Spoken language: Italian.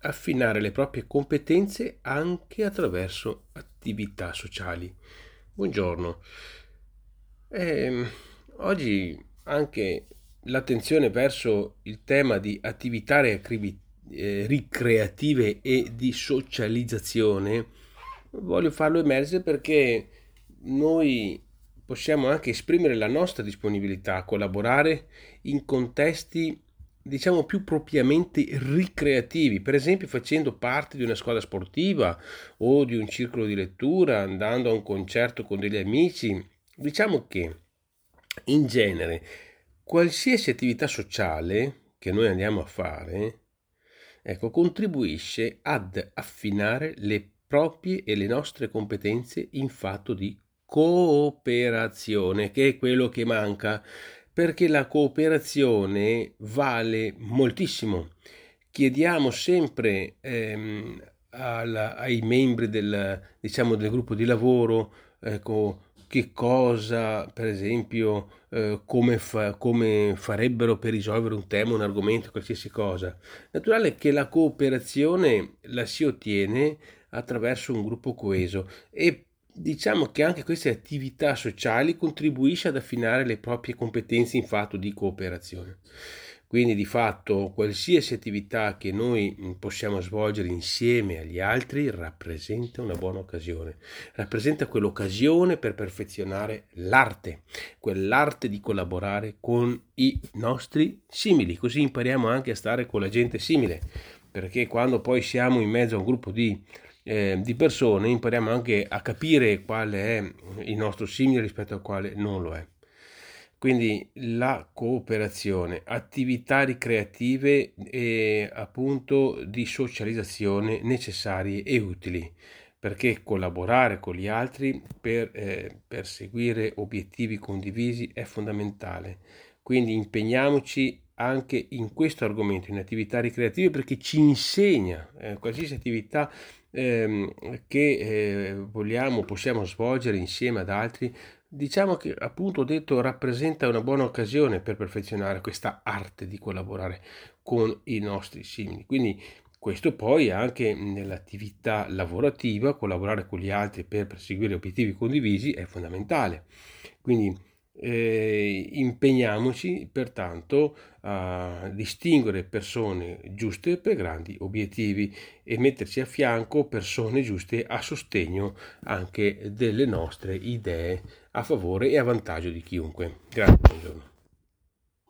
affinare le proprie competenze anche attraverso attività sociali. Buongiorno. Eh, oggi anche l'attenzione verso il tema di attività eh, ricreative e di socializzazione voglio farlo emergere perché noi possiamo anche esprimere la nostra disponibilità a collaborare in contesti diciamo più propriamente ricreativi, per esempio facendo parte di una squadra sportiva o di un circolo di lettura, andando a un concerto con degli amici. Diciamo che in genere qualsiasi attività sociale che noi andiamo a fare, ecco, contribuisce ad affinare le proprie e le nostre competenze in fatto di cooperazione, che è quello che manca, perché la cooperazione vale moltissimo. Chiediamo sempre ehm, alla, ai membri del, diciamo, del gruppo di lavoro ecco, che cosa, per esempio, eh, come, fa, come, farebbero per risolvere un tema, un argomento, qualsiasi cosa. Naturale che la cooperazione la si ottiene attraverso un gruppo coeso e diciamo che anche queste attività sociali contribuisce ad affinare le proprie competenze in fatto di cooperazione. Quindi di fatto qualsiasi attività che noi possiamo svolgere insieme agli altri rappresenta una buona occasione, rappresenta quell'occasione per perfezionare l'arte, quell'arte di collaborare con i nostri simili, così impariamo anche a stare con la gente simile, perché quando poi siamo in mezzo a un gruppo di eh, di persone impariamo anche a capire quale è il nostro simile rispetto a quale non lo è. Quindi la cooperazione, attività ricreative e appunto di socializzazione necessarie e utili, perché collaborare con gli altri per eh, perseguire obiettivi condivisi è fondamentale. Quindi impegniamoci anche in questo argomento, in attività ricreative, perché ci insegna eh, qualsiasi attività ehm, che eh, vogliamo, possiamo svolgere insieme ad altri, diciamo che appunto detto rappresenta una buona occasione per perfezionare questa arte di collaborare con i nostri simili. Quindi questo poi anche nell'attività lavorativa, collaborare con gli altri per perseguire obiettivi condivisi è fondamentale. Quindi eh, impegniamoci pertanto a distinguere persone giuste per grandi obiettivi e metterci a fianco persone giuste a sostegno anche delle nostre idee a favore e a vantaggio di chiunque. Grazie, buongiorno.